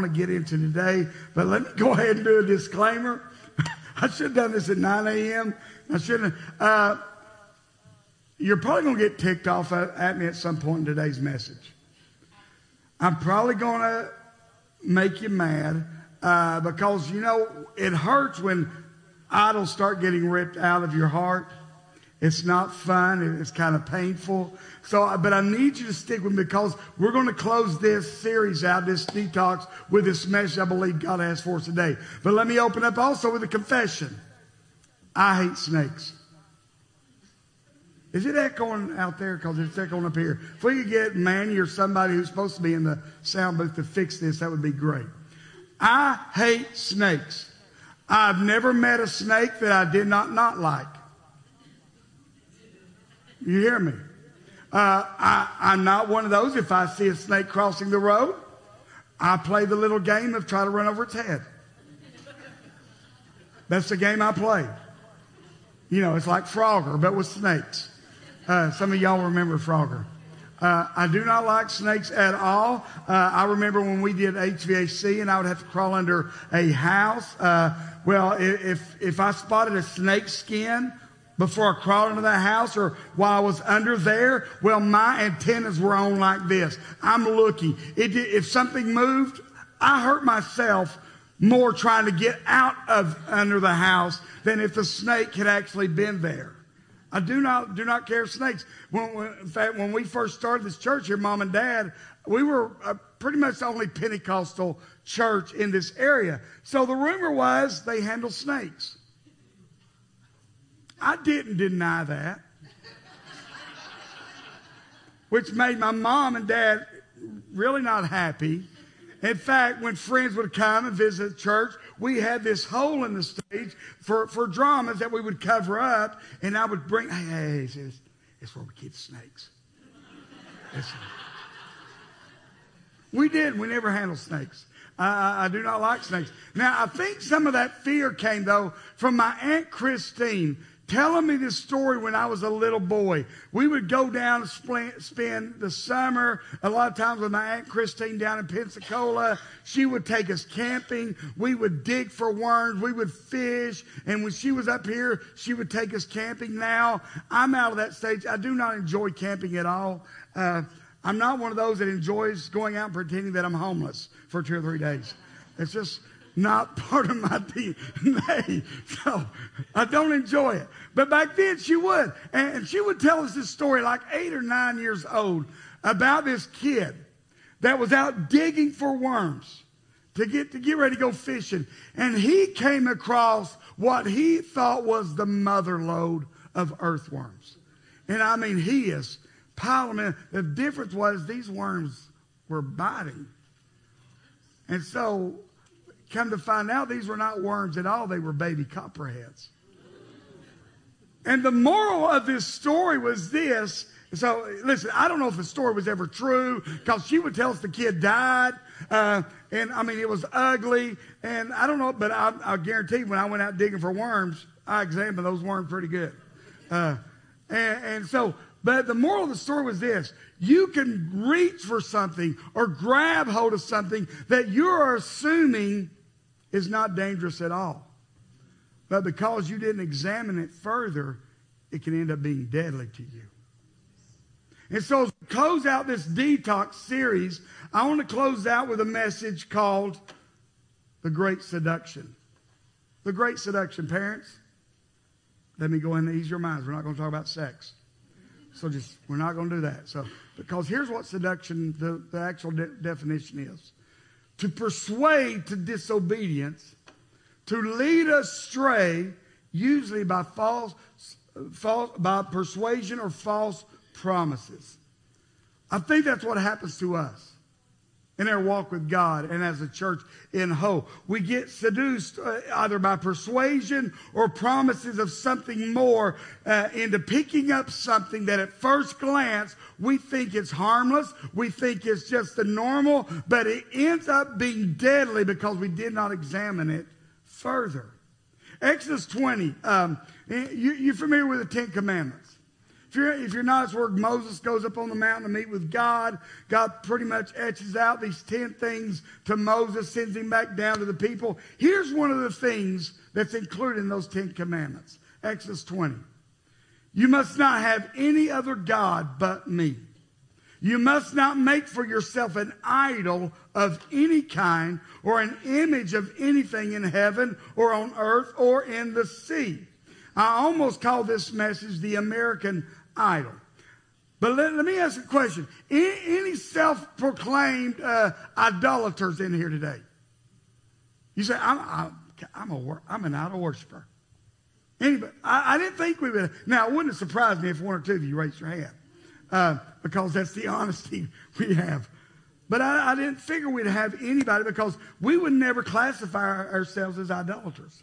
want to get into today, but let me go ahead and do a disclaimer. I should have done this at 9 a.m. I shouldn't. Uh, you're probably going to get ticked off at me at some point in today's message. I'm probably going to make you mad uh, because, you know, it hurts when idols start getting ripped out of your heart. It's not fun. It's kind of painful. So, but I need you to stick with me because we're going to close this series out, this detox, with this message I believe God has for us today. But let me open up also with a confession. I hate snakes. Is it echoing out there? Because it's echoing up here. If we could get Manny or somebody who's supposed to be in the sound booth to fix this, that would be great. I hate snakes. I've never met a snake that I did not not like. You hear me? Uh, I, I'm not one of those. If I see a snake crossing the road, I play the little game of try to run over its head. That's the game I play. You know, it's like Frogger, but with snakes. Uh, some of y'all remember Frogger. Uh, I do not like snakes at all. Uh, I remember when we did HVAC and I would have to crawl under a house. Uh, well, if, if I spotted a snake skin before I crawled into that house or while I was under there, well, my antennas were on like this. I'm looking. It, if something moved, I hurt myself more trying to get out of under the house than if the snake had actually been there. I do not do not care of snakes. When, when, in fact, when we first started this church here, mom and dad, we were uh, pretty much the only Pentecostal church in this area. So the rumor was they handle snakes. I didn't deny that, which made my mom and dad really not happy. In fact, when friends would come and visit church, we had this hole in the stage for, for dramas that we would cover up, and I would bring, hey, hey it's, it's where we keep the snakes. we did. We never handled snakes. I, I do not like snakes. Now, I think some of that fear came, though, from my Aunt Christine telling me this story when I was a little boy. We would go down and spend the summer, a lot of times with my Aunt Christine down in Pensacola. She would take us camping. We would dig for worms. We would fish. And when she was up here, she would take us camping. Now, I'm out of that stage. I do not enjoy camping at all. Uh, I'm not one of those that enjoys going out and pretending that I'm homeless for two or three days. It's just, not part of my DNA. So I don't enjoy it. But back then she would. And she would tell us this story like eight or nine years old about this kid that was out digging for worms to get, to get ready to go fishing. And he came across what he thought was the mother lode of earthworms. And I mean, he is piling them in. The difference was these worms were biting. And so Come to find out, these were not worms at all, they were baby copperheads. And the moral of this story was this. So, listen, I don't know if the story was ever true because she would tell us the kid died. Uh, and I mean, it was ugly. And I don't know, but I, I guarantee when I went out digging for worms, I examined those worms pretty good. Uh, and, and so, but the moral of the story was this you can reach for something or grab hold of something that you're assuming is not dangerous at all. But because you didn't examine it further, it can end up being deadly to you. And so, to close out this detox series, I want to close out with a message called The Great Seduction. The Great Seduction, parents. Let me go in and ease your minds. We're not going to talk about sex. So just, we're not going to do that. So, because here's what seduction, the, the actual de- definition is to persuade to disobedience, to lead us astray, usually by false, false by persuasion or false promises. I think that's what happens to us in our walk with God and as a church in whole. We get seduced uh, either by persuasion or promises of something more uh, into picking up something that at first glance we think it's harmless. We think it's just the normal, but it ends up being deadly because we did not examine it further. Exodus 20, um, you, you're familiar with the Ten Commandments. If you're, if you're not, it's where Moses goes up on the mountain to meet with God. God pretty much etches out these 10 things to Moses, sends him back down to the people. Here's one of the things that's included in those 10 commandments Exodus 20. You must not have any other God but me. You must not make for yourself an idol of any kind or an image of anything in heaven or on earth or in the sea. I almost call this message the American idol. But let, let me ask a question. Any, any self-proclaimed uh, idolaters in here today? You say, I'm, I'm, I'm, a, I'm an idol worshiper. Anybody? I, I, didn't think we would. Now, it wouldn't have surprised me if one or two of you raised your hand uh, because that's the honesty we have. But I, I, didn't figure we'd have anybody because we would never classify ourselves as idolaters.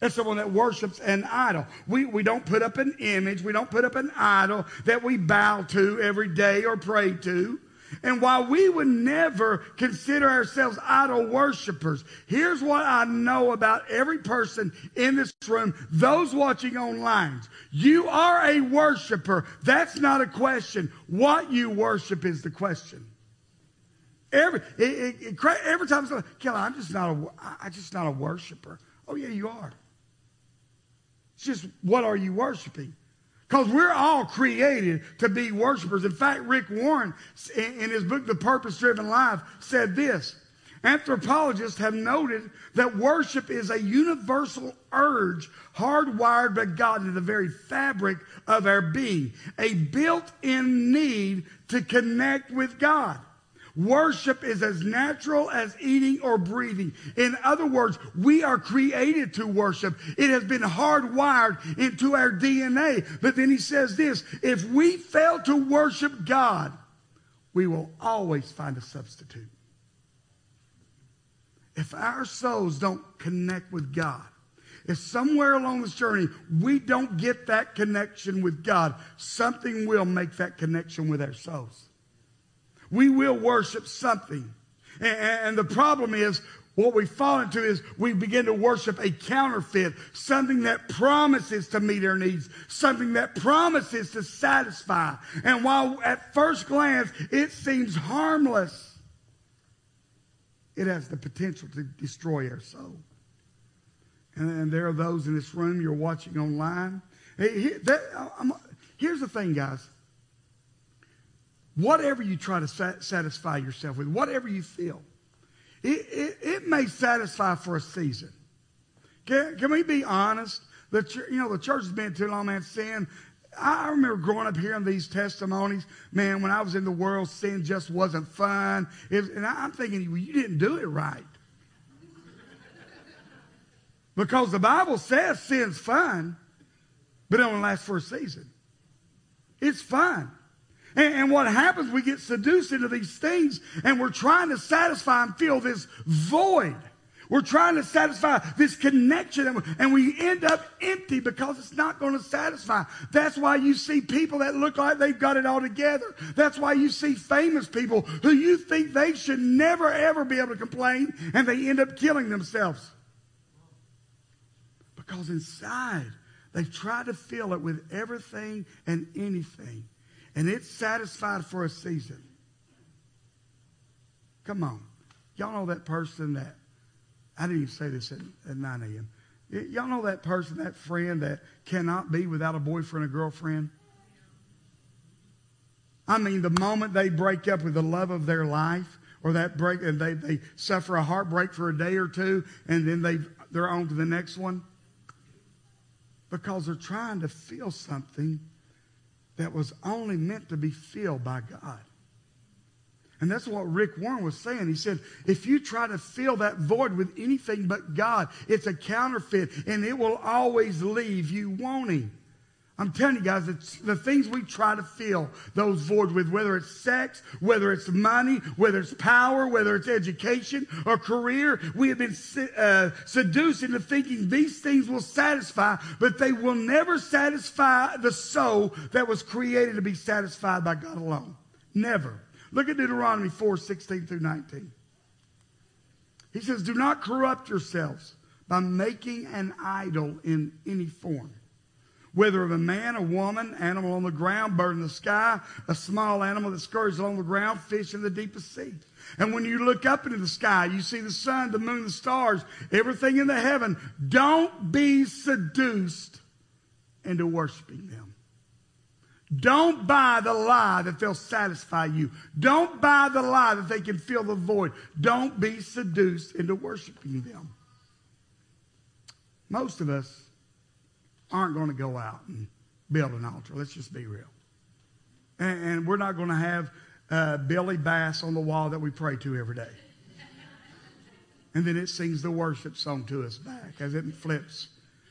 That's someone that worships an idol. We, we don't put up an image. We don't put up an idol that we bow to every day or pray to. And while we would never consider ourselves idol worshipers, here's what I know about every person in this room, those watching online. You are a worshiper. That's not a question. What you worship is the question. Every, it, it, it, every time someone, Kelly, I'm just not a, I'm just not a worshiper. Oh yeah, you are. It's just what are you worshiping? Because we're all created to be worshipers. In fact, Rick Warren, in his book, The Purpose Driven Life, said this Anthropologists have noted that worship is a universal urge hardwired by God into the very fabric of our being, a built in need to connect with God. Worship is as natural as eating or breathing. In other words, we are created to worship. It has been hardwired into our DNA. But then he says this if we fail to worship God, we will always find a substitute. If our souls don't connect with God, if somewhere along this journey we don't get that connection with God, something will make that connection with our souls we will worship something. And, and the problem is, what we fall into is we begin to worship a counterfeit, something that promises to meet our needs, something that promises to satisfy. And while at first glance it seems harmless, it has the potential to destroy our soul. And, and there are those in this room you're watching online. here's the thing, guys. Whatever you try to satisfy yourself with, whatever you feel, it, it, it may satisfy for a season. Can, can we be honest? The you know the church has been too long, man. Sin. I remember growing up hearing these testimonies. Man, when I was in the world, sin just wasn't fun. Was, and I'm thinking, well, you didn't do it right. Because the Bible says sin's fun, but it only lasts for a season. It's fun. And, and, what happens, we get seduced into these things and we're trying to satisfy and fill this void. We're trying to satisfy this connection and, we end up empty because it's not going to satisfy. That's why you see people that look like they've got it all together. That's why you see famous people who you think they should never ever be able to complain and they end up killing themselves. Because inside, they've tried to fill it with everything and anything and it's satisfied for a season. Come on. Y'all know that person that, I didn't even say this at, at 9 a.m. Y'all know that person, that friend that cannot be without a boyfriend or girlfriend? I mean, the moment they break up with the love of their life, or that break, and they, they suffer a heartbreak for a day or two, and then they, they're on to the next one, because they're trying to feel something that was only meant to be filled by God. And that's what Rick Warren was saying. He said, if you try to fill that void with anything but God, it's a counterfeit and it will always leave you wanting. I'm telling you guys, the things we try to fill those voids with, whether it's sex, whether it's money, whether it's power, whether it's education or career, we have been uh, seduced into thinking these things will satisfy, but they will never satisfy the soul that was created to be satisfied by God alone. Never. Look at Deuteronomy 4 16 through 19. He says, Do not corrupt yourselves by making an idol in any form whether of a man, a woman, animal on the ground, bird in the sky, a small animal that scurries along the ground, fish in the deepest sea. And when you look up into the sky, you see the sun, the moon, the stars, everything in the heaven. Don't be seduced into worshiping them. Don't buy the lie that they'll satisfy you. Don't buy the lie that they can fill the void. Don't be seduced into worshiping them. Most of us aren't going to go out and build an altar. Let's just be real. And, and we're not going to have uh, Billy Bass on the wall that we pray to every day. And then it sings the worship song to us back as it flips.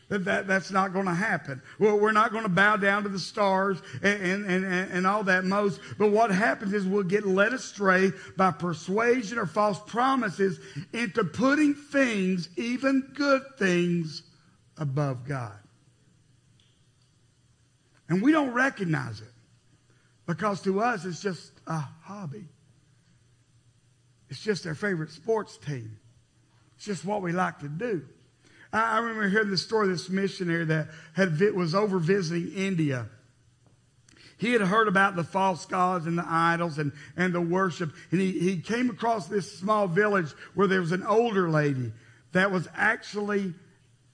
That, that, that's not going to happen. Well, we're not going to bow down to the stars and, and, and, and all that most. But what happens is we'll get led astray by persuasion or false promises into putting things, even good things, above God. And we don't recognize it because to us it's just a hobby. It's just our favorite sports team. It's just what we like to do. I, remember hearing the story of this missionary that had, was over visiting India. He had heard about the false gods and the idols and, and the worship. And he, he came across this small village where there was an older lady that was actually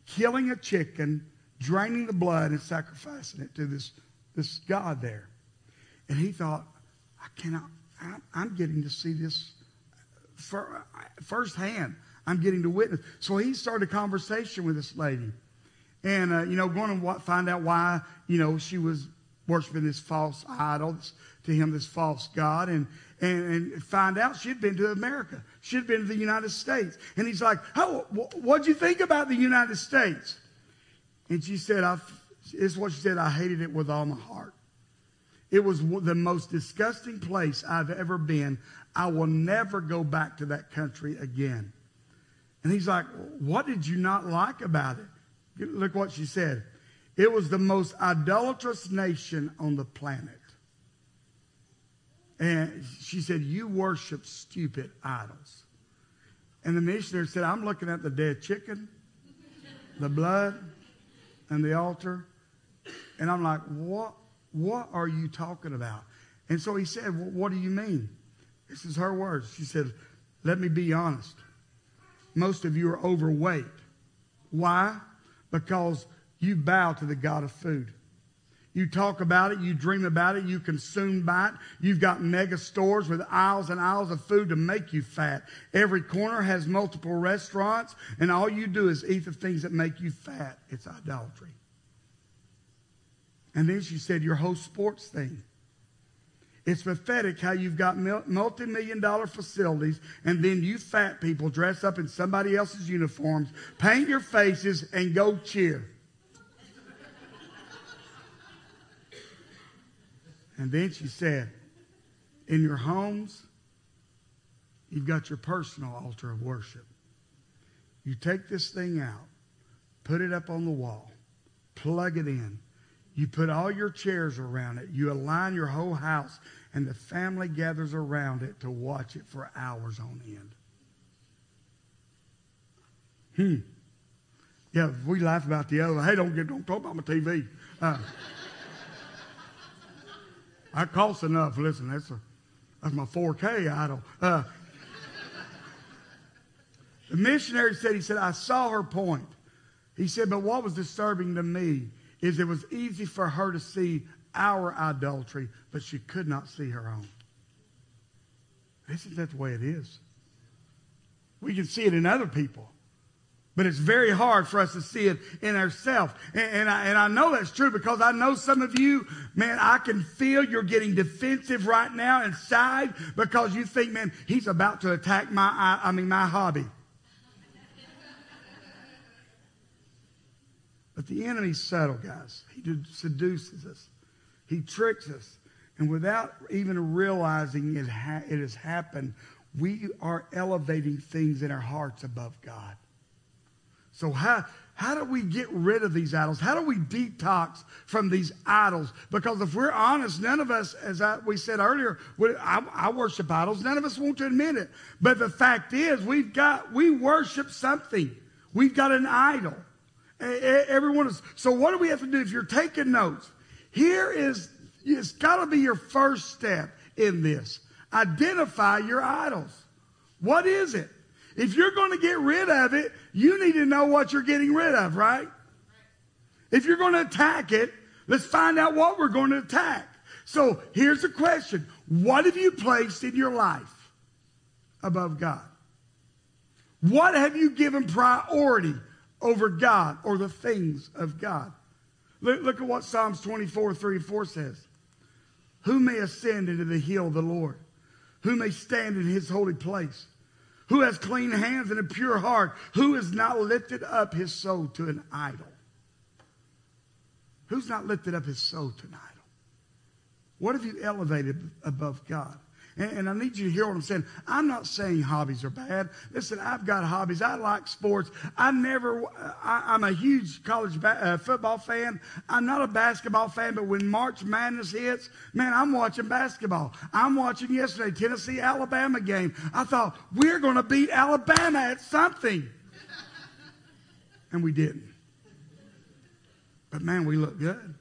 killing a chicken, draining the blood, and sacrificing it to this, this God there. And he thought, I cannot, I, I'm getting to see this for, firsthand. I'm getting to witness. So he started a conversation with this lady. And, uh, you know, going to find out why, you know, she was worshiping this false idol, to him, this false God, and, and, and find out she'd been to America. She'd been to the United States. And he's like, oh, what'd you think about the United States? And she said, I, this is what she said, I hated it with all my heart. It was the most disgusting place I've ever been. I will never go back to that country again. And he's like, What did you not like about it? Look what she said. It was the most idolatrous nation on the planet. And she said, You worship stupid idols. And the missionary said, I'm looking at the dead chicken, the blood, and the altar. And I'm like, What, what are you talking about? And so he said, well, What do you mean? This is her words. She said, Let me be honest most of you are overweight. Why? Because you bow to the God of food. You talk about it, you dream about it, you consume by it. You've got mega stores with aisles and aisles of food to make you fat. Every corner has multiple restaurants, and all you do is eat the things that make you fat. It's idolatry. And then she said, Your whole sports thing. It's pathetic how you've got multi million dollar facilities and then you fat people dress up in somebody else's uniforms, paint your faces, and go cheer. And then she said, In your homes, you've got your personal altar of worship. You take this thing out, put it up on the wall, plug it in, you put all your chairs around it. You align your whole house, and the family gathers around it to watch it for hours on end. Hmm. Yeah, we laugh about the other. Hey, don't get don't talk about my TV. Uh, I cost enough. Listen, that's a that's my 4K idol. Uh, the missionary said, he said, I saw her point. He said, but what was disturbing to me is it was easy for her to see our idolatry, but she could not see her own. Isn't that the way it is? We can see it in other people, but it's very hard for us to see it in ourselves. And, and, I, and I know that's true because I know some of you, man, I can feel you're getting defensive right now inside because you think, man, he's about to attack my, I mean, my hobby. But the enemy's subtle, guys. He seduces us. He tricks us. And without even realizing it, ha- it has happened, we are elevating things in our hearts above God. So how, how do we get rid of these idols? How do we detox from these idols? Because if we're honest, none of us, as I, we said earlier, we, I, I, worship idols. None of us want to admit it. But the fact is, we've got, we worship something. We've got an idol. Everyone is. So what do we have to do if you're taking notes? Here is, it's got to be your first step in this. Identify your idols. What is it? If you're going to get rid of it, you need to know what you're getting rid of, right? If you're going to attack it, let's find out what we're going to attack. So here's the question What have you placed in your life above God? What have you given priority over God or the things of God? Look, look at what Psalms 24, 3 and 4 says. Who may ascend into the hill of the Lord? Who may stand in his holy place? Who has clean hands and a pure heart? Who has not lifted up his soul to an idol? Who's not lifted up his soul to an idol? What have you elevated above God? And, and, I need you to hear what I'm saying. I'm not saying hobbies are bad. Listen, I've got hobbies. I like sports. I never, I, am a huge college ba- uh, football fan. I'm not a basketball fan, but when March Madness hits, man, I'm watching basketball. I'm watching yesterday Tennessee Alabama game. I thought, we're going to beat Alabama at something. and we didn't. But man, we look good.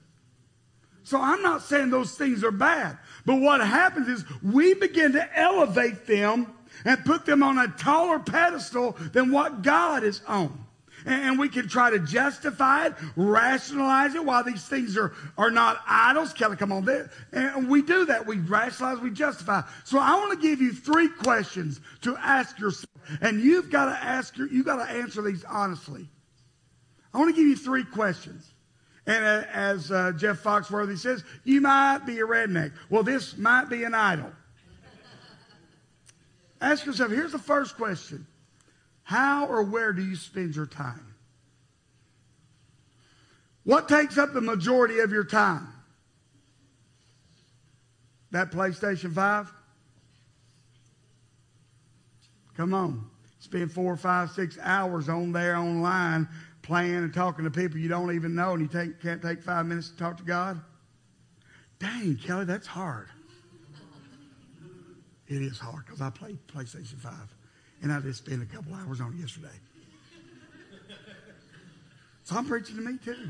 So I'm not saying those things are bad. But what happens is we begin to elevate them and put them on a taller pedestal than what God is on. And we can try to justify it, rationalize it while these things are, are not idols. Kelly, come on there. And we do that. We rationalize, we justify. So I want to give you three questions to ask yourself. And you've got to ask your, you've got to answer these honestly. I want to give you three questions. And as uh, Jeff Foxworthy says, you might be a redneck. Well, this might be an idol. Ask yourself here's the first question How or where do you spend your time? What takes up the majority of your time? That PlayStation 5? Come on. Spend four, five, six hours on there online playing and talking to people you don't even know and you take, can't take five minutes to talk to God? Dang, Kelly, that's hard. It is hard because I played PlayStation 5 and I just spent a couple hours on it yesterday. So I'm preaching to me too.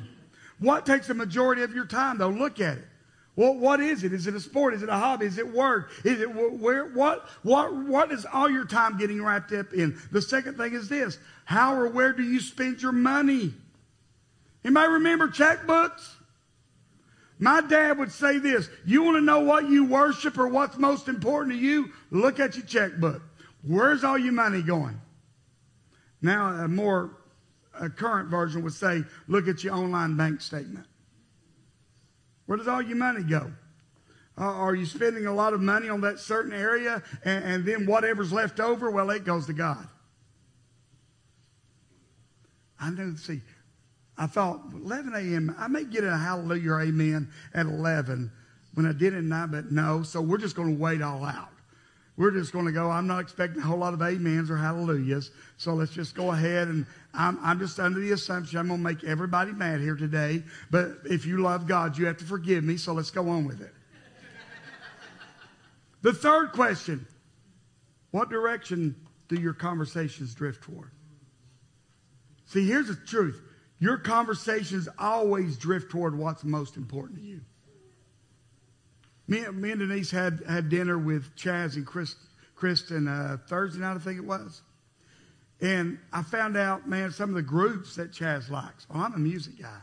What takes the majority of your time though? Look at it. Well, what is it? Is it a sport? Is it a hobby? Is it work? Is it where? What? What? What is all your time getting wrapped up in? The second thing is this: How or where do you spend your money? Anybody remember checkbooks? My dad would say this: You want to know what you worship or what's most important to you? Look at your checkbook. Where's all your money going? Now, a more a current version would say, Look at your online bank statement. Where does all your money go? Uh, are you spending a lot of money on that certain area and, and then whatever's left over, well, it goes to God? I know, see, I thought 11 a.m., I may get a hallelujah amen at 11 when I did it at night, but no, so we're just going to wait all out. We're just going to go. I'm not expecting a whole lot of amens or hallelujahs. So let's just go ahead. And I'm, I'm just under the assumption I'm going to make everybody mad here today. But if you love God, you have to forgive me. So let's go on with it. the third question What direction do your conversations drift toward? See, here's the truth your conversations always drift toward what's most important to you. Me, me and Denise had, had dinner with Chaz and Chris, Kristen uh, Thursday night, I think it was. And I found out, man, some of the groups that Chaz likes. Oh, I'm a music guy.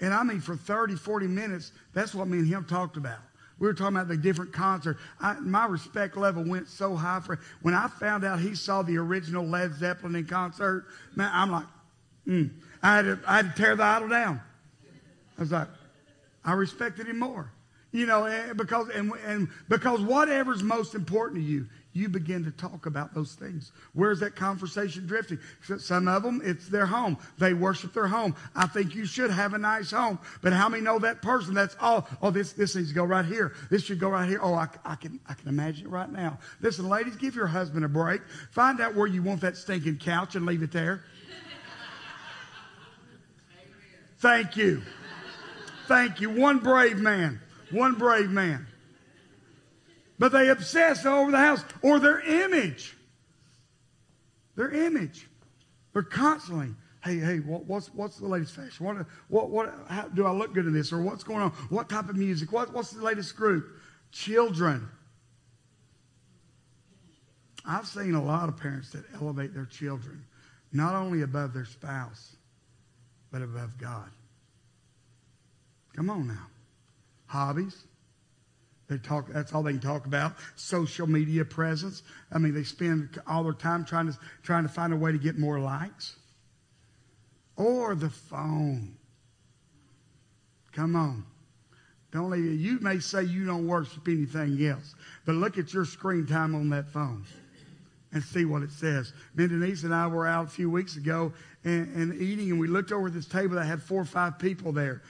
And I mean, for 30, 40 minutes, that's what me and him talked about. We were talking about the different concerts. I, my respect level went so high for when I found out he saw the original Led Zeppelin in concert. Man, I'm like, mm. I had to, I had to tear the idol down. I was like, I respected him more. You know, eh, because and, and because whatever's most important to you, you begin to talk about those things. Where's that conversation drifting? Some of them, it's their home. They worship their home. I think you should have a nice home. But how many know that person? That's all. Oh, this, this needs to go right here. This should go right here. Oh, I, I can, I can imagine it right now. Listen, ladies, give your husband a break. Find out where you want that stinking couch and leave it there. Thank you. Thank you. One brave man. One brave man. But they obsess over the house or their image. Their image. They're constantly Hey, hey, what, what's, what's the latest fashion? What, what, what, how, do I look good in this? Or what's going on? What type of music? What, what's the latest group? Children. I've seen a lot of parents that elevate their children, not only above their spouse, but above God. Come on now. Hobbies. They talk, that's all they can talk about. Social media presence. I mean, they spend all their time trying to, trying to find a way to get more likes. Or the phone. Come on. Don't leave, you may say you don't worship anything else, but look at your screen time on that phone and see what it says. Me and and I were out a few weeks ago and, and eating, and we looked over this table that had four or five people there.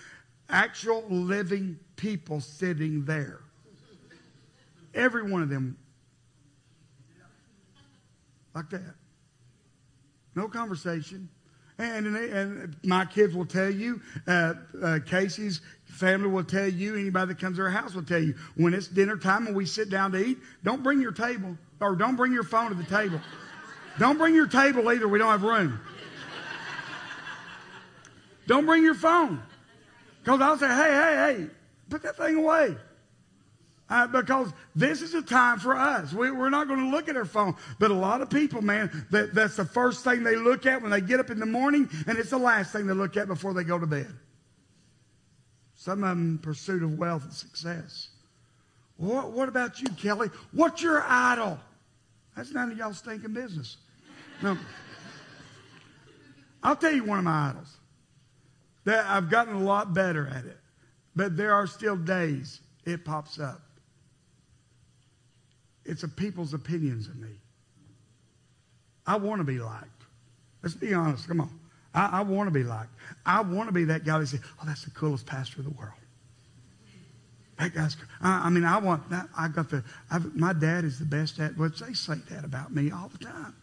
Actual living people sitting there. Every one of them. Like that. No conversation. And, and, and my kids will tell you, uh, uh, Casey's family will tell you, anybody that comes to our house will tell you, when it's dinner time and we sit down to eat, don't bring your table or don't bring your phone to the table. Don't bring your table either. We don't have room. Don't bring your phone. Because I'll say, hey, hey, hey, put that thing away. Uh, because this is a time for us. We, are not going to look at our phone. But a lot of people, man, that, that's the first thing they look at when they get up in the morning, and it's the last thing they look at before they go to bed. Some of them pursuit of wealth and success. What, what about you, Kelly? What's your idol? That's none of y'all stinking business. No. I'll tell you one of my idols. That I've gotten a lot better at it. But there are still days it pops up. It's a people's opinions of me. I want to be liked. Let's be honest. Come on. I, I want to be liked. I want to be that guy that says, oh, that's the coolest pastor in the world. That guy's, I, I mean, I want that. I got the, I've, my dad is the best at, well, they say that about me all the time.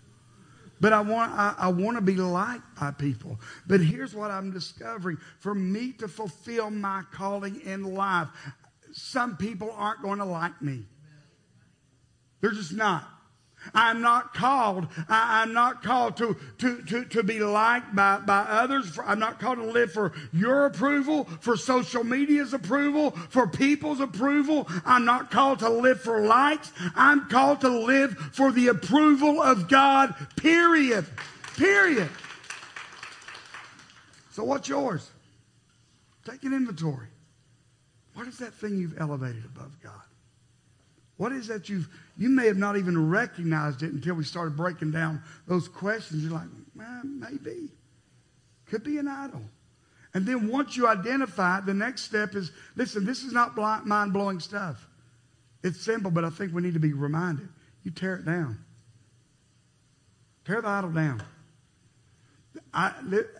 But I want, I, I want to be liked by people. But here's what I'm discovering. For me to fulfill my calling in life, some people aren't going to like me. They're just not. I'm not called. I, am not called to, to, to, to be liked by, by others. I'm not called to live for your approval, for social media's approval, for people's approval. I'm not called to live for likes. I'm called to live for the approval of God, period. Period. So what's yours? Take an inventory. What is that thing you've elevated above God? What is that you've, you may have not even recognized it until we started breaking down those questions. You're like, eh, maybe. Could be an idol. And then once you identify it, the next step is listen, this is not mind blowing stuff. It's simple, but I think we need to be reminded. You tear it down. Tear the idol down. I,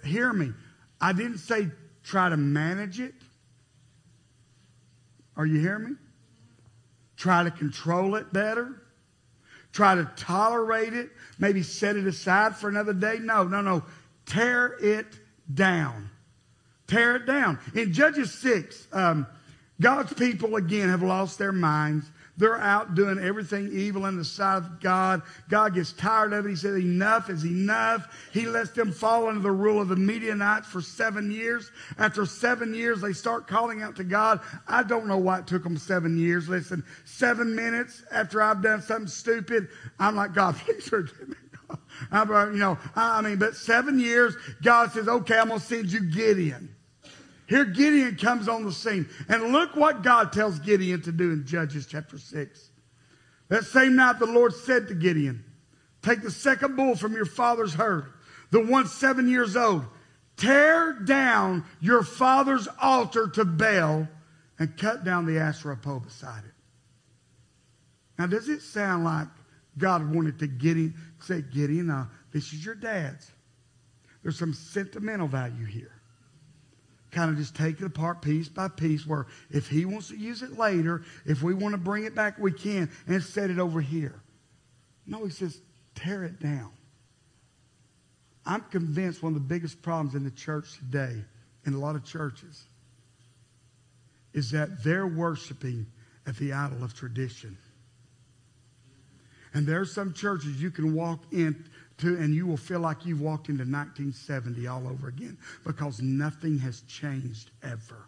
hear me. I didn't say try to manage it. Are you hearing me? Try to control it better, try to tolerate it, maybe set it aside for another day. No, no, no. Tear it down. Tear it down. In Judges 6, um, God's people again have lost their minds. They're out doing everything evil in the sight of God. God gets tired of it. He says, enough is enough. He lets them fall under the rule of the Midianites for seven years. After seven years, they start calling out to God. I don't know why it took them seven years. Listen, seven minutes after I've done something stupid, I'm like, God, please forgive me. I, you know, I mean, but seven years, God says, okay, I'm going to send you Gideon. Here Gideon comes on the scene. And look what God tells Gideon to do in Judges chapter 6. That same night the Lord said to Gideon, Take the second bull from your father's herd, the one seven years old. Tear down your father's altar to Baal and cut down the Asherah pole beside it. Now, does it sound like God wanted to get Gideon, say, Gideon, now, this is your dad's? There's some sentimental value here kind of just take it apart piece by piece where if he wants to use it later, if we want to bring it back, we can and set it over here. No, he says, tear it down. I'm convinced one of the biggest problems in the church today, in a lot of churches, is that they're worshiping at the idol of tradition. And there are some churches you can walk in to, and you will feel like you've walked into 1970 all over again because nothing has changed ever.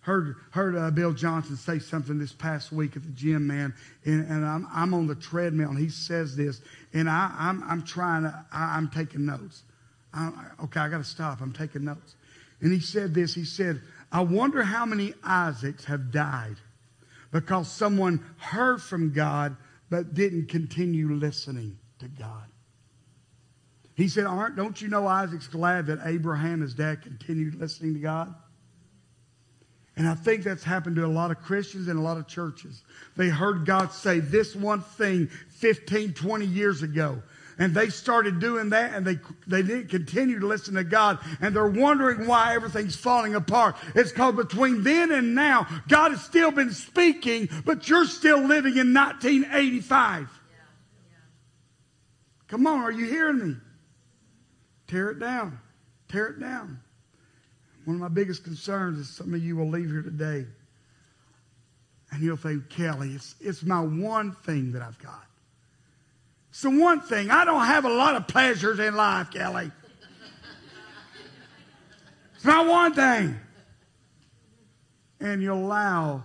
Heard, heard uh, Bill Johnson say something this past week at the gym, man, and, and I'm, I'm on the treadmill, and he says this, and I, I'm, I'm trying to, I, am taking notes. I, okay, I got to stop. I'm taking notes. And he said this, he said, I wonder how many Isaacs have died because someone heard from God but didn't continue listening to God. He said, Aren't, don't you know Isaac's glad that Abraham, his dad, continued listening to God? And I think that's happened to a lot of Christians and a lot of churches. They heard God say this one thing 15, 20 years ago. And they started doing that and they, they didn't continue to listen to God. And they're wondering why everything's falling apart. It's because between then and now, God has still been speaking, but you're still living in 1985. Come on, are you hearing me? Tear it down. Tear it down. One of my biggest concerns is some of you will leave here today and you'll think, Kelly, it's, it's my one thing that I've got. It's the one thing. I don't have a lot of pleasures in life, Kelly. It's not one thing. And you allow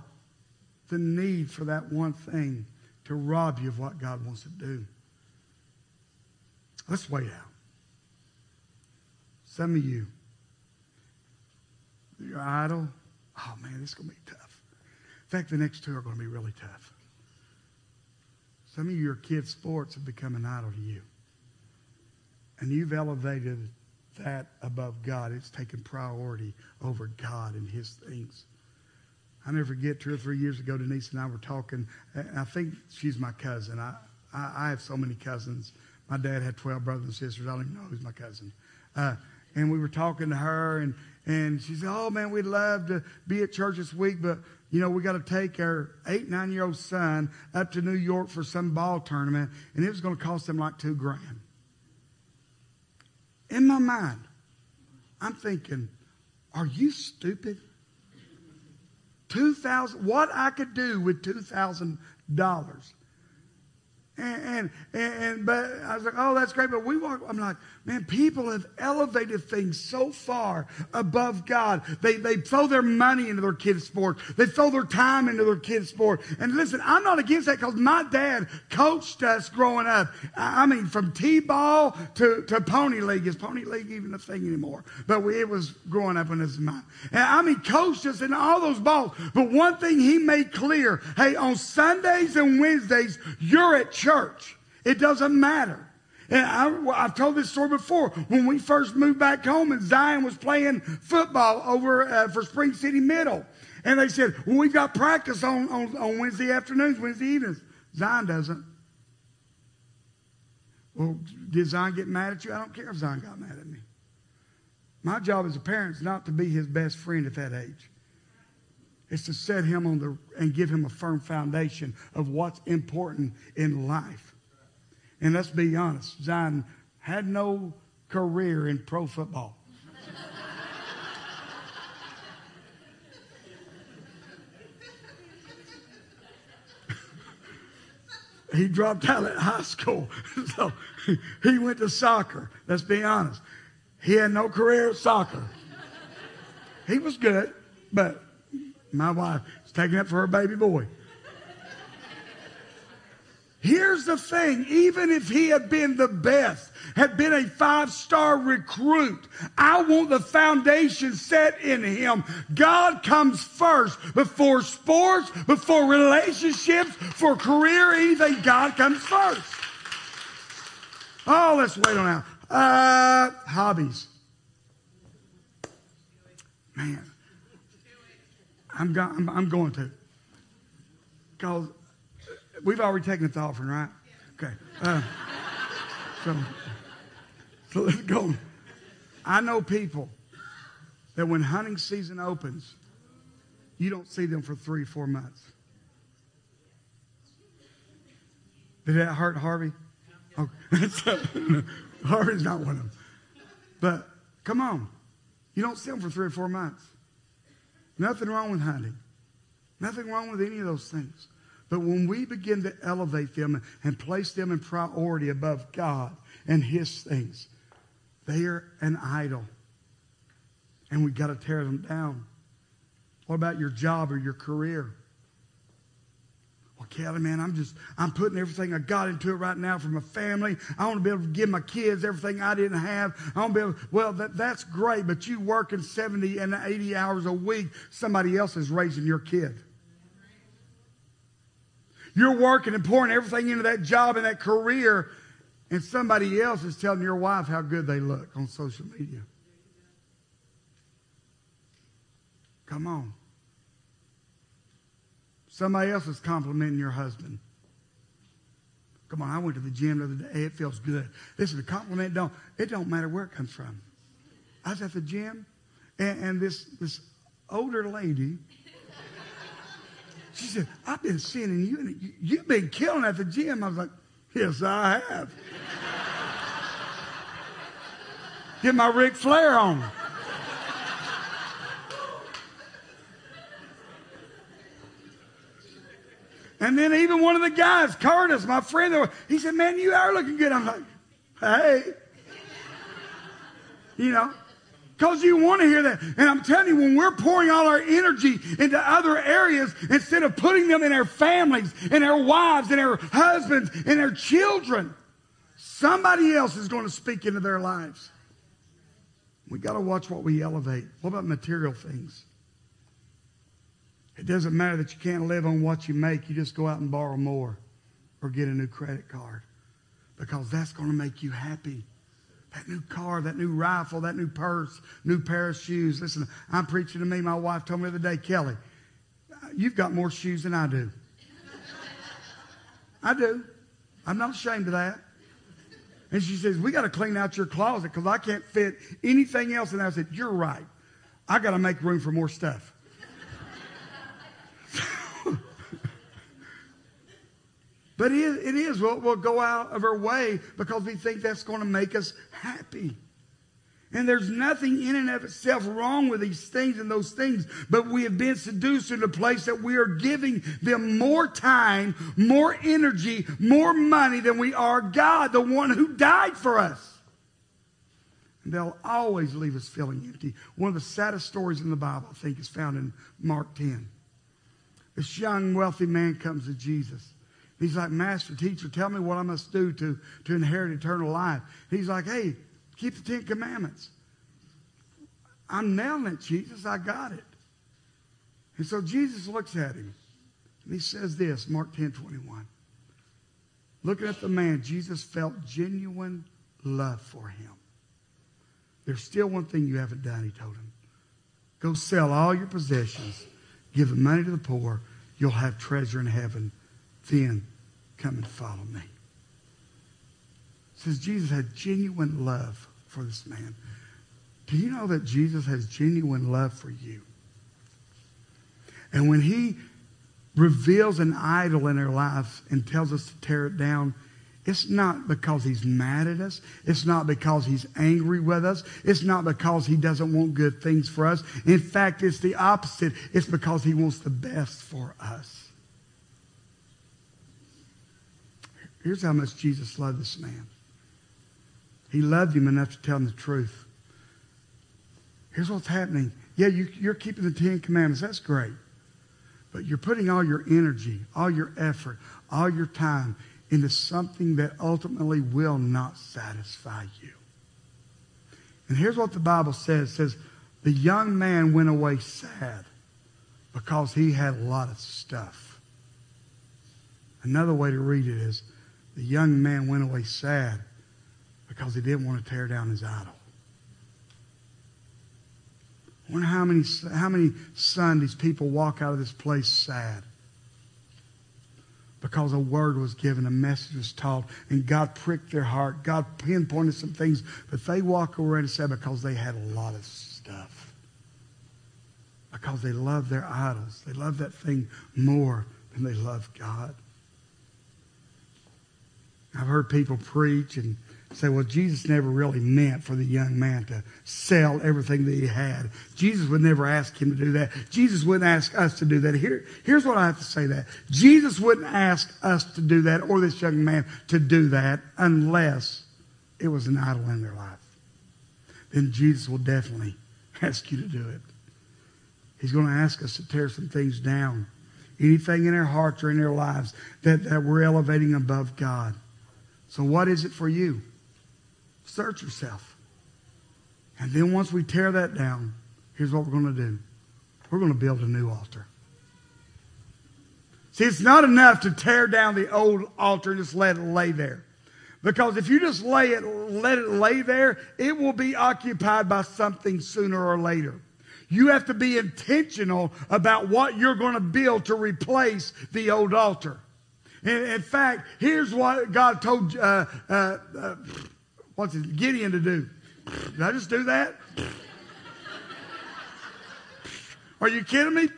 the need for that one thing to rob you of what God wants to do. Let's wait out. Some of you, you're idle. Oh man, this is going to be tough. In fact, the next two are going to be really tough. Some of your kids' sports have become an idol to you. And you've elevated that above God. It's taken priority over God and His things. I never forget two or three years ago, Denise and I were talking. I think she's my cousin. I, I, I have so many cousins. My dad had 12 brothers and sisters. I don't even know who's my cousin. Uh, and we were talking to her, and, and she said, Oh, man, we'd love to be at church this week, but, you know, we got to take our eight, nine year old son up to New York for some ball tournament, and it was going to cost him like two grand. In my mind, I'm thinking, Are you stupid? 2000 what I could do with $2,000 and, and, and, but I was like, oh, that's great. But we walk, I'm like, man, people have elevated things so far above God. They, they throw their money into their kids' sport. They throw their time into their kids' sport. And listen, I'm not against that because my dad coached us growing up. I mean, from T-ball to, to Pony League. Is Pony League even a thing anymore? But we, it was growing up in his mind. And I mean, coached us in all those balls. But one thing he made clear, hey, on Sundays and Wednesdays, you're at church. It doesn't matter. And I, have told this story before. When we first moved back home and Zion was playing football over uh, for Spring City Middle. And they said, well, we've got practice on, on, on Wednesday afternoons, Wednesday evenings. Zion doesn't. Well, did Zion get mad at you? I don't care if Zion got mad at me. My job as a parent is not to be his best friend at that age It's to set him on the and give him a firm foundation of what's important in life. And let's be honest, Zion had no career in pro football. he dropped out at high school. So he went to soccer. Let's be honest. He had no career soccer. He was good, but my wife is taking it for her baby boy. Here's the thing even if he had been the best, had been a five star recruit, I want the foundation set in him. God comes first before sports, before relationships, for career, anything. God comes first. Oh, let's wait on that. Uh, hobbies. Man, I'm, go- I'm, I'm going to. Because we've already taken the offering, right? Okay. Uh, so, so let's go. I know people that when hunting season opens, you don't see them for three, four months. Did that hurt Harvey? Okay. Harvey's not one of them. But come on. You don't see them for three or four months. Nothing wrong with hunting. Nothing wrong with any of those things. But when we begin to elevate them and place them in priority above God and His things, they are an idol. And we've got to tear them down. What about your job or your career? Well, Kelly, man, I'm just, I'm putting everything I got into it right now for my family. I want to be able to give my kids everything I didn't have. I want to be able, well, that, that's great, but you working 70 and 80 hours a week, somebody else is raising your kid. You're working and pouring everything into that job and that career, and somebody else is telling your wife how good they look on social media. Come on. Somebody else is complimenting your husband. Come on, I went to the gym the other day. It feels good. This is a compliment. Don't it don't matter where it comes from. I was at the gym, and, and this this older lady. She said, "I've been seeing you, and you've been killing at the gym." I was like, "Yes, I have." Get my Ric Flair on. And then even one of the guys, Curtis, my friend, he said, Man, you are looking good. I'm like, Hey. You know, because you want to hear that. And I'm telling you, when we're pouring all our energy into other areas, instead of putting them in our families, and our wives, and our husbands, and our children, somebody else is going to speak into their lives. We got to watch what we elevate. What about material things? It doesn't matter that you can't live on what you make. You just go out and borrow more or get a new credit card because that's going to make you happy. That new car, that new rifle, that new purse, new pair of shoes. Listen, I'm preaching to me. My wife told me the other day, Kelly, you've got more shoes than I do. I do. I'm not ashamed of that. And she says, We got to clean out your closet because I can't fit anything else. And I said, You're right. I got to make room for more stuff. But it is. We'll, go out of our way because we think that's going to make us happy. And there's nothing in and of itself wrong with these things and those things, but we have been seduced into a place that we are giving them more time, more energy, more money than we are God, the one who died for us. And they'll always leave us feeling empty. One of the saddest stories in the Bible, I think, is found in Mark 10. This young, wealthy man comes to Jesus. He's like, Master, teacher, tell me what I must do to, to inherit eternal life. He's like, hey, keep the Ten Commandments. I'm nailing it, Jesus. I got it. And so Jesus looks at him and he says this, Mark 10 21. Looking at the man, Jesus felt genuine love for him. There's still one thing you haven't done, he told him. Go sell all your possessions, give the money to the poor, you'll have treasure in heaven then come and follow me. Says Jesus had genuine love for this man. Do you know that Jesus has genuine love for you? And when he reveals an idol in our lives and tells us to tear it down, it's not because he's mad at us. It's not because he's angry with us. It's not because he doesn't want good things for us. In fact, it's the opposite. It's because he wants the best for us. Here's how much Jesus loved this man. He loved him enough to tell him the truth. Here's what's happening. Yeah, you, you're keeping the Ten Commandments. That's great. But you're putting all your energy, all your effort, all your time into something that ultimately will not satisfy you. And here's what the Bible says. It says, the young man went away sad because he had a lot of stuff. Another way to read it is, the young man went away sad because he didn't want to tear down his idol. I wonder how many, how many Sundays people walk out of this place sad because a word was given, a message was taught, and God pricked their heart. God pinpointed some things, but they walk away and sad because they had a lot of stuff. Because they love their idols. They love that thing more than they love God. I've heard people preach and say, well, Jesus never really meant for the young man to sell everything that he had. Jesus would never ask him to do that. Jesus wouldn't ask us to do that. Here, here's what I have to say that. Jesus wouldn't ask us to do that or this young man to do that unless it was an idol in their life. Then Jesus will definitely ask you to do it. He's going to ask us to tear some things down. Anything in our hearts or in our lives that, that we're elevating above God. So, what is it for you? Search yourself. And then once we tear that down, here's what we're going to do we're going to build a new altar. See, it's not enough to tear down the old altar and just let it lay there. Because if you just lay it, let it lay there, it will be occupied by something sooner or later. You have to be intentional about what you're going to build to replace the old altar. In, in fact, here's what God told uh, uh, uh, what's it, Gideon to do. Did I just do that? Are you kidding me?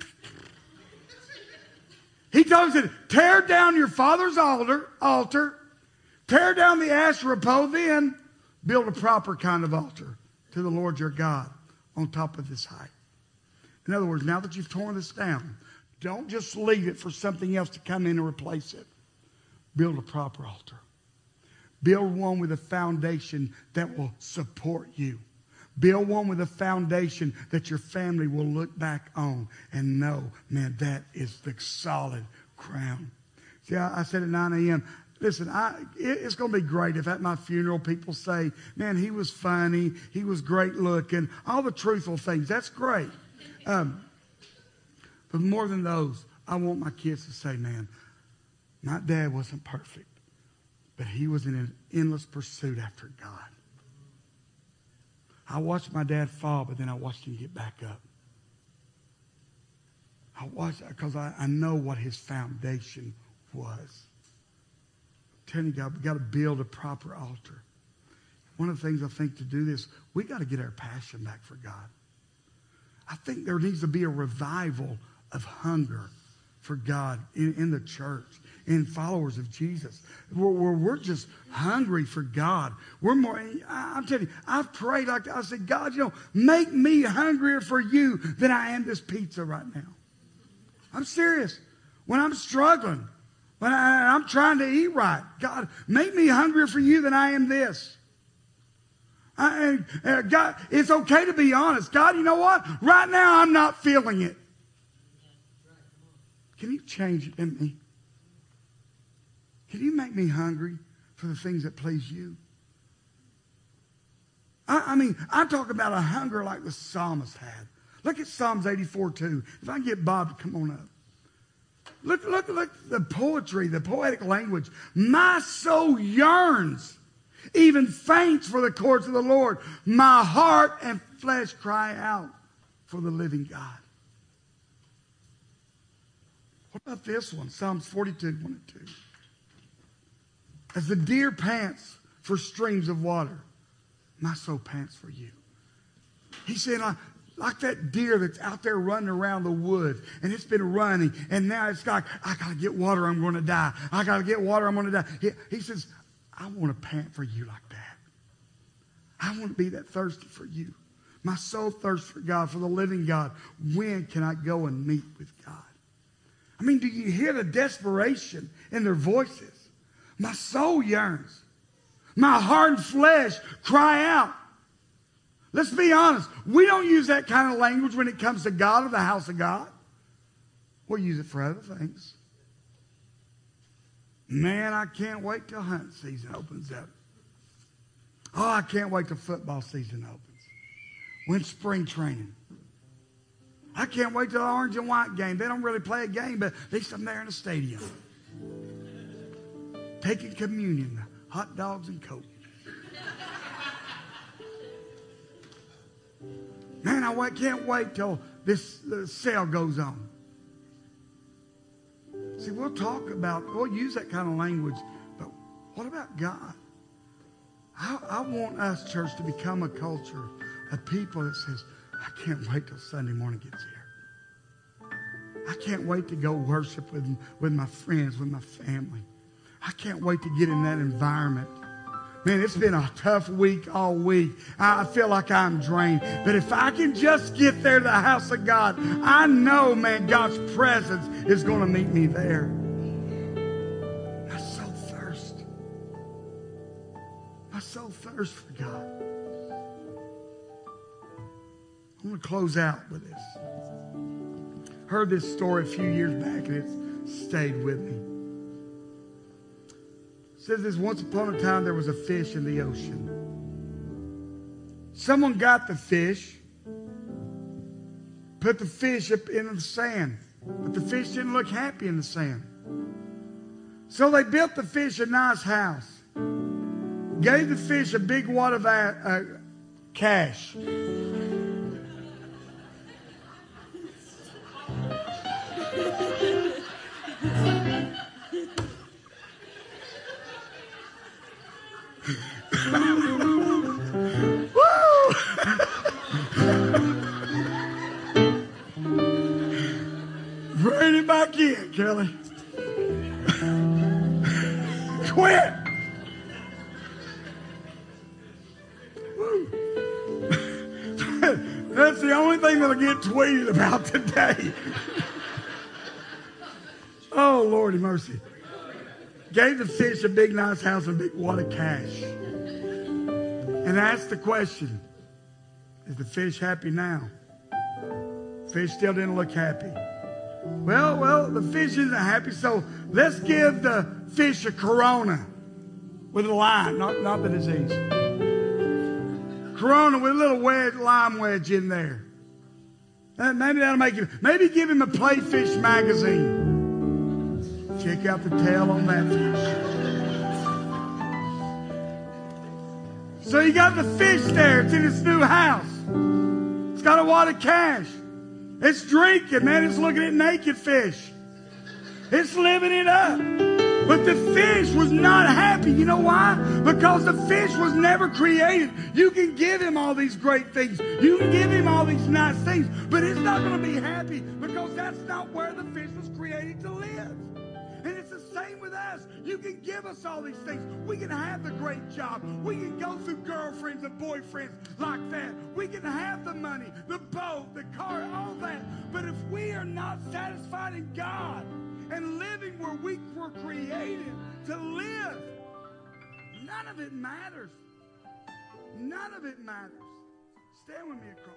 He told him, tear down your father's altar, altar, tear down the Asherah pole, then build a proper kind of altar to the Lord your God on top of this height. In other words, now that you've torn this down, don't just leave it for something else to come in and replace it. Build a proper altar. Build one with a foundation that will support you. Build one with a foundation that your family will look back on and know, man, that is the solid crown. See, I, I said at 9 a.m., listen, I, it, it's going to be great if at my funeral people say, man, he was funny, he was great looking, all the truthful things. That's great. Um, but more than those, I want my kids to say, man, my dad wasn't perfect, but he was in an endless pursuit after God. I watched my dad fall, but then I watched him get back up. I watched because I, I know what his foundation was. I'm telling you, God, we got to build a proper altar. One of the things I think to do this, we got to get our passion back for God. I think there needs to be a revival of hunger for God in, in the church, in followers of Jesus, where, where, we're just hungry for God. We're more, I'm telling you, I've prayed like. I said, God, you know, make me hungrier for you than I am this pizza right now. I'm serious. When I'm struggling, when I, I'm trying to eat right, God, make me hungrier for you than I am this. I, God, it's okay to be honest. God, you know what? Right now, I'm not feeling it. Can you change it in me? Can you make me hungry for the things that please you? I, I mean, I talk about a hunger like the psalmist had. Look at Psalms 84 2. If I can get Bob to come on up. Look, look, look, the poetry, the poetic language. My soul yearns, even faints for the courts of the Lord. My heart and flesh cry out for the living God. What about this one? Psalms 42, 1 and 2. As the deer pants for streams of water, my soul pants for you. He said, like that deer that's out there running around the woods and it's been running and now it's like, I got to get water, I'm going to die. I got to get water, I'm going to die. He, he says, I want to pant for you like that. I want to be that thirsty for you. My soul thirsts for God, for the living God. When can I go and meet with God? I mean, do you hear the desperation in their voices? My soul yearns. My heart and flesh cry out. Let's be honest. We don't use that kind of language when it comes to God or the house of God. We'll use it for other things. Man, I can't wait till hunting season opens up. Oh, I can't wait till football season opens. When spring training. I can't wait till the orange and white game. They don't really play a game, but at least I'm there in the stadium. Taking communion, hot dogs and Coke. Man, I can't wait till this sale goes on. See, we'll talk about, we'll use that kind of language, but what about God? I, I want us, church, to become a culture of people that says, I can't wait till Sunday morning gets here. I can't wait to go worship with, with my friends, with my family. I can't wait to get in that environment. Man, it's been a tough week all week. I feel like I'm drained. But if I can just get there to the house of God, I know, man, God's presence is going to meet me there. My soul thirst. My soul thirst for God. I'm going to close out with this. Heard this story a few years back and it's stayed with me. Says this once upon a time there was a fish in the ocean. Someone got the fish, put the fish up in the sand, but the fish didn't look happy in the sand. So they built the fish a nice house, gave the fish a big wad of uh, cash. Mercy. Gave the fish a big, nice house and big wad of cash. And asked the question Is the fish happy now? Fish still didn't look happy. Well, well, the fish isn't happy, so let's give the fish a corona with a lime, not, not the disease. Corona with a little wedge, lime wedge in there. Maybe that'll make him, maybe give him a Playfish magazine. Check out the tail on that fish. So you got the fish there. It's in its new house. It's got a wad of cash. It's drinking, man. It's looking at naked fish. It's living it up. But the fish was not happy. You know why? Because the fish was never created. You can give him all these great things. You can give him all these nice things. But it's not going to be happy because that's not where the fish same with us. You can give us all these things. We can have the great job. We can go through girlfriends and boyfriends like that. We can have the money, the boat, the car, all that. But if we are not satisfied in God and living where we were created to live, none of it matters. None of it matters. Stand with me across.